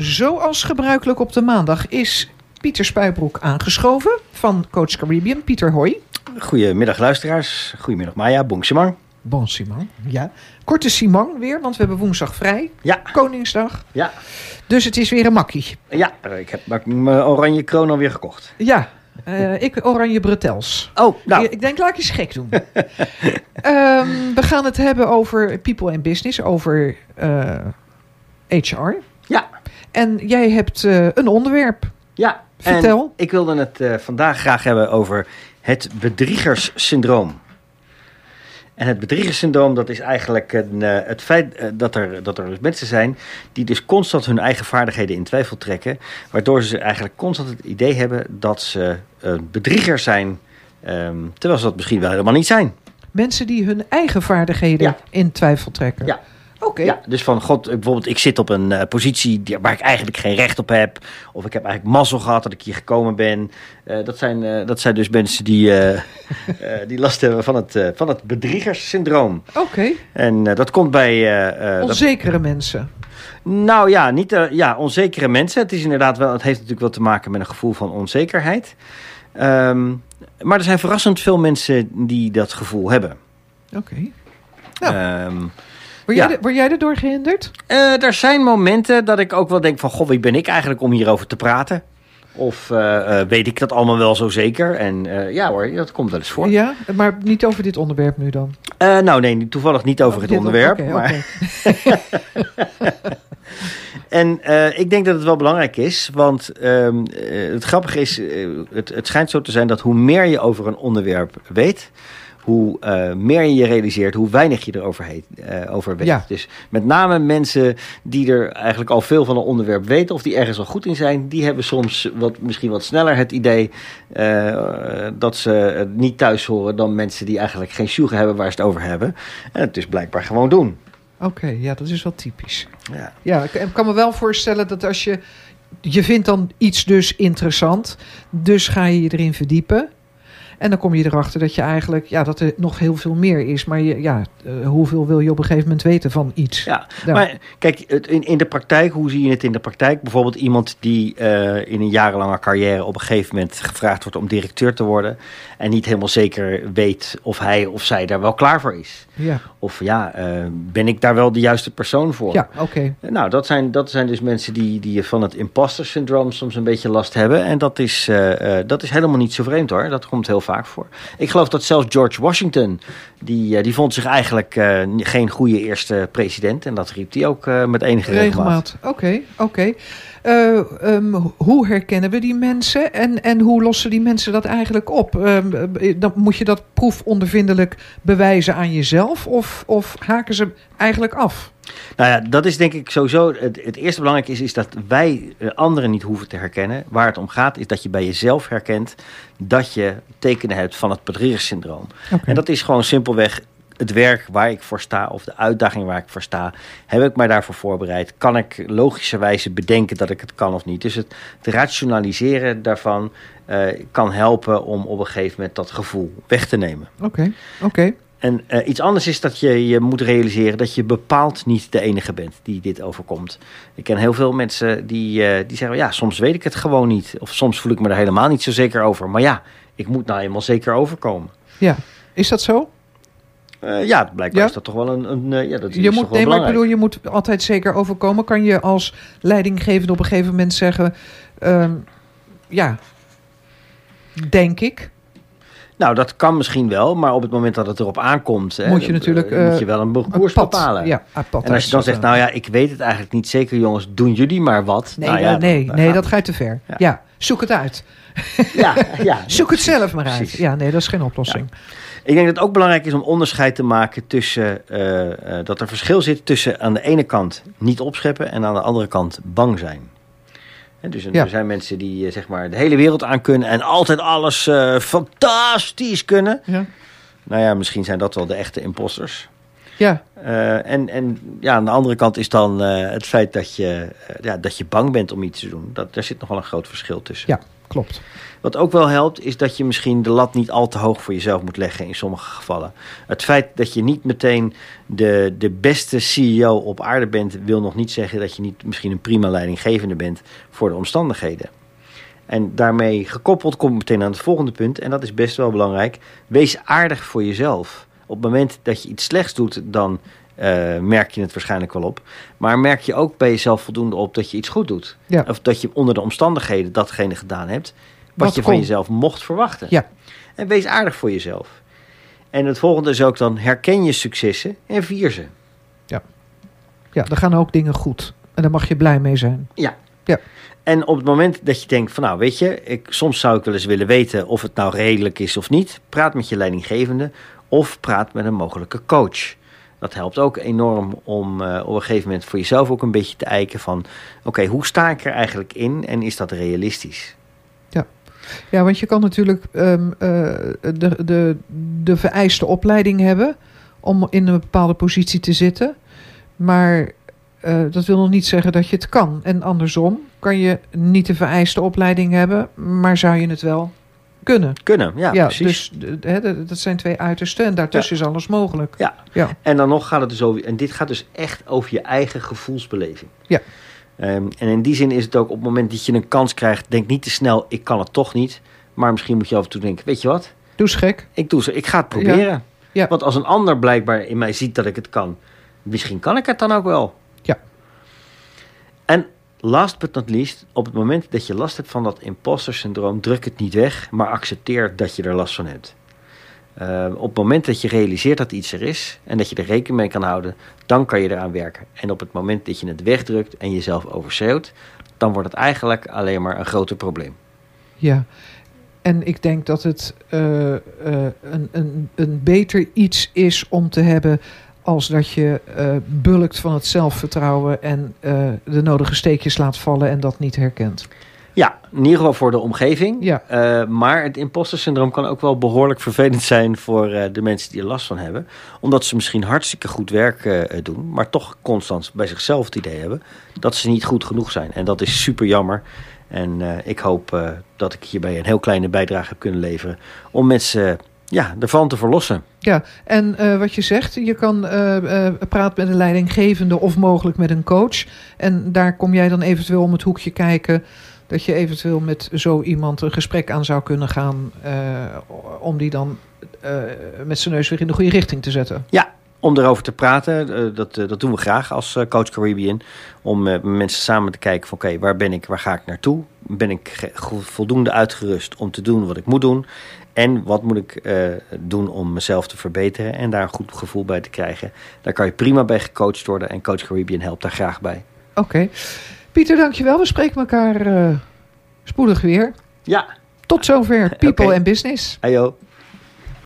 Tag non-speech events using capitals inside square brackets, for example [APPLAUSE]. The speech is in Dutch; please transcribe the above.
Zoals gebruikelijk op de maandag is Pieter Spuibroek aangeschoven van Coach Caribbean. Pieter, hoi. Goedemiddag luisteraars. Goedemiddag Maya, Bon Simon. Bon Simon, ja. Korte Simon weer, want we hebben woensdag vrij. Ja, Koningsdag. ja, Dus het is weer een makkie. ja. Ik heb mijn oranje kroon alweer gekocht. Ja, eh, ik oranje bretels. Oh, nou, Ik denk, laat ik eens gek doen. [LAUGHS] Ehm, we gaan het hebben over people and business, over eh, HR. ja, En jij hebt eh, een onderwerp. ja. Vertel. En ik wilde het eh, vandaag graag hebben over het bedriegerssyndroom. En het bedriegerssyndroom, dat is eigenlijk een, eh, het feit dat, er, dat er dus mensen zijn die dus constant hun eigen vaardigheden in twijfel trekken. Waardoor ze eigenlijk constant het idee hebben dat ze een bedrieger zijn, ehm, terwijl ze dat misschien wel helemaal niet zijn. Mensen die hun eigen vaardigheden Ja. in twijfel trekken. Ja. Ja, dus van god, bijvoorbeeld ik zit op een eh, positie die, waar ik eigenlijk geen recht op heb. Of ik heb eigenlijk mazzel gehad dat ik hier gekomen ben. Eh, dat, zijn, eh, dat zijn dus mensen die, [LAUGHS] die last hebben van het, van het bedriegerssyndroom. Oké. En dat komt bij... dat- Onzekere mensen. nou ja, niet ja, onzekere mensen. Het, is inderdaad wel, het heeft natuurlijk wel te maken met een gevoel van onzekerheid. Ehm, maar er zijn verrassend veel mensen die dat gevoel hebben. Oké. Nou. Ehm, Word, Ja. jij, er- word jij erdoor gehinderd? Eh, er zijn momenten dat ik ook wel denk van... Goh, wie ben ik eigenlijk om hierover te praten? Of eh, eh, weet ik dat allemaal wel zo zeker? En ja hoor, dat komt wel eens voor. Ja, maar niet over dit onderwerp nu dan. Nou nee, toevallig niet over het Dit- onderwerp. maar... [LAUGHS] En ik denk dat het wel belangrijk is, want ehm, eh, het grappige is, het, het schijnt zo te zijn dat hoe meer je over een onderwerp weet, hoe eh, meer je je realiseert, hoe weinig je erover heet, eh, over weet. Ja. Dus met name mensen die er eigenlijk al veel van een onderwerp weten of die ergens al goed in zijn, die hebben soms wat, misschien wat sneller het idee eh, dat ze het niet thuis horen dan mensen die eigenlijk geen sjoegen hebben waar ze het over hebben. En het dus blijkbaar gewoon doen. Oké, ja, dat is wel typisch. Ja. Ja, ik ik kan me wel voorstellen dat als je... Je vindt dan iets dus interessant, dus ga je je erin verdiepen. En dan kom je erachter dat je eigenlijk, ja, dat er nog heel veel meer is. Maar je, ja, eh, hoeveel wil je op een gegeven moment weten van iets? Ja, Ja. maar kijk, het- in, in de praktijk, hoe zie je het in de praktijk? Bijvoorbeeld iemand die eh, in een jarenlange carrière op een gegeven moment gevraagd wordt om directeur te worden. En niet helemaal zeker weet of hij of zij daar wel klaar voor is. Ja, Of ja, eh, ben ik daar wel de juiste persoon voor? ja oké. Nou, dat zijn, dat zijn dus mensen die, die van het imposter syndroom soms een beetje last hebben. En dat is, dat is helemaal niet zo vreemd hoor. Dat komt heel vaak voor. Ik geloof dat zelfs George Washington, die, eh, die vond zich eigenlijk eh, geen goede eerste president. En dat riep hij ook eh, met enige regelmaat. Oké, oké. Eh, ehm, hoe herkennen we die mensen en, en hoe lossen die mensen dat eigenlijk op? Ehm, eh, dan moet je dat proefondervindelijk bewijzen aan jezelf of, of haken ze eigenlijk af? Nou ja, dat is denk ik sowieso. Het, het eerste belangrijk is, is dat wij anderen niet hoeven te herkennen. Waar het om gaat, is dat je bij jezelf herkent dat je tekenen hebt van het bedriegerssyndroom. Oké. En dat is gewoon simpelweg het werk waar ik voor sta of de uitdaging waar ik voor sta. Heb ik mij daarvoor voorbereid? Kan ik logischerwijze bedenken dat ik het kan of niet? Dus het, het rationaliseren daarvan eh, kan helpen om op een gegeven moment dat gevoel weg te nemen. Oké, oké. En eh, iets anders is dat je je moet realiseren dat je bepaald niet de enige bent die dit overkomt. Ik ken heel veel mensen die, eh, die zeggen: ja, soms weet ik het gewoon niet. Of soms voel ik me er helemaal niet zo zeker over. Maar ja, ik moet nou eenmaal zeker overkomen. Ja, is dat zo? Eh, ja, blijkbaar Ja? is dat toch wel een. een eh, ja, dat is Je toch moet, wel nee, maar ik bedoel, je moet altijd zeker overkomen. Kan je als leidinggevende op een gegeven moment zeggen... ehm, ja, denk ik. Nou, dat kan misschien wel, maar op het moment dat het erop aankomt, hè, Moet je natuurlijk, eh, moet eh, je wel een koers bepalen. Ja, pad En als je dan zegt, nou ja, ik weet het eigenlijk niet zeker, jongens, doen jullie maar wat. Nee, nou ja, nee, nee dat gaat te ver. Ja. Ja. zoek het uit. [LAUGHS] Ja, ja. [LAUGHS] Zoek het zelf maar uit. precies. Ja, nee, dat is geen oplossing. Ik denk dat het ook belangrijk is om onderscheid te maken tussen eh, dat er verschil zit tussen aan de ene kant niet opscheppen en aan de andere kant bang zijn. Dus er Ja. er zijn mensen die eh, zeg maar de hele wereld aan kunnen en altijd alles eh, fantastisch kunnen. Ja, Nou ja, misschien zijn dat wel de echte imposters. ja. Eh, en, en ja, aan de andere kant is dan het feit dat je, ja, dat je bang bent om iets te doen. Dat, daar zit nog wel een groot verschil tussen. Ja. Klopt. Wat ook wel helpt, is dat je misschien de lat niet al te hoog voor jezelf moet leggen in sommige gevallen. Het feit dat je niet meteen de, de beste CEO op aarde bent, wil nog niet zeggen dat je niet misschien een prima leidinggevende bent voor de omstandigheden. En daarmee gekoppeld kom ik meteen aan het volgende punt, en dat is best wel belangrijk. Wees aardig voor jezelf. Op het moment dat je iets slechts doet, dan eh, merk je het waarschijnlijk wel op. Maar merk je ook bij jezelf voldoende op dat je iets goed doet. Ja. Of dat je onder de omstandigheden datgene gedaan hebt wat, Wat je van jezelf mocht verwachten. Ja. En wees aardig voor jezelf. En het volgende is ook dan herken je successen en vier ze. Ja, er gaan ook dingen goed. En daar mag je blij mee zijn. En op het moment dat je denkt van nou weet je, ik, soms zou ik wel eens willen weten of het nou redelijk is of niet. Praat met je leidinggevende of praat met een mogelijke coach. Dat helpt ook enorm om eh, op een gegeven moment voor jezelf ook een beetje te eiken van oké, hoe sta ik er eigenlijk in en is dat realistisch? Ja, want je kan natuurlijk ehm, eh, de, de, de vereiste opleiding hebben om in een bepaalde positie te zitten. Maar eh, dat wil nog niet zeggen dat je het kan. En andersom kan je niet de vereiste opleiding hebben, maar zou je het wel kunnen. Kunnen, ja, precies. dus hè, dat zijn twee uitersten en daartussen is alles mogelijk. Ja. Ja. En dan nog gaat het dus over, en dit gaat dus echt over je eigen gevoelsbeleving. Ja. Ehm, en in die zin is het ook op het moment dat je een kans krijgt, denk niet te snel, ik kan het toch niet. Maar misschien moet je af en toe denken, weet je wat, Doe gek. ik doe ze, ik ga het proberen. Ja. Want als een ander blijkbaar in mij ziet dat ik het kan, misschien kan ik het dan ook wel. Ja. En last but not least, op het moment dat je last hebt van dat imposter syndroom, druk het niet weg, maar accepteer dat je er last van hebt. Uh, op het moment dat je realiseert dat iets er is en dat je er rekening mee kan houden, dan kan je eraan werken. En op het moment dat je het wegdrukt en jezelf overschreeuwt, dan wordt het eigenlijk alleen maar een groter probleem. Ja. En ik denk dat het uh, uh, een, een, een beter iets is om te hebben als dat je uh, bulkt van het zelfvertrouwen en uh, de nodige steekjes laat vallen en dat niet herkent. Ja, in ieder geval voor de omgeving. Ja. Uh, maar het imposter syndroom kan ook wel behoorlijk vervelend zijn voor uh, de mensen die er last van hebben. Omdat ze misschien hartstikke goed werk uh, doen, maar toch constant bij zichzelf het idee hebben dat ze niet goed genoeg zijn. En dat is super jammer. En ik hoop dat ik hierbij een heel kleine bijdrage heb kunnen leveren om mensen ja, ervan te verlossen. Ja, en uh, wat je zegt, je kan praten met een leidinggevende of mogelijk met een coach. En daar kom jij dan eventueel om het hoekje kijken dat je eventueel met zo iemand een gesprek aan zou kunnen gaan om die dan met zijn neus weer in de goede richting te zetten. Ja, om erover te praten, dat, dat doen we graag als coach Caribbean. Om met mensen samen te kijken van oké, okay, waar ben ik, waar ga ik naartoe? Ben ik voldoende uitgerust om te doen wat ik moet doen? En wat moet ik doen om mezelf te verbeteren en daar een goed gevoel bij te krijgen? Daar kan je prima bij gecoacht worden en coach Caribbean helpt daar graag bij. Oké. Okay. Pieter, dankjewel. We spreken elkaar uh, spoedig weer. Ja. Tot zover. People okay. and Business. Ayo.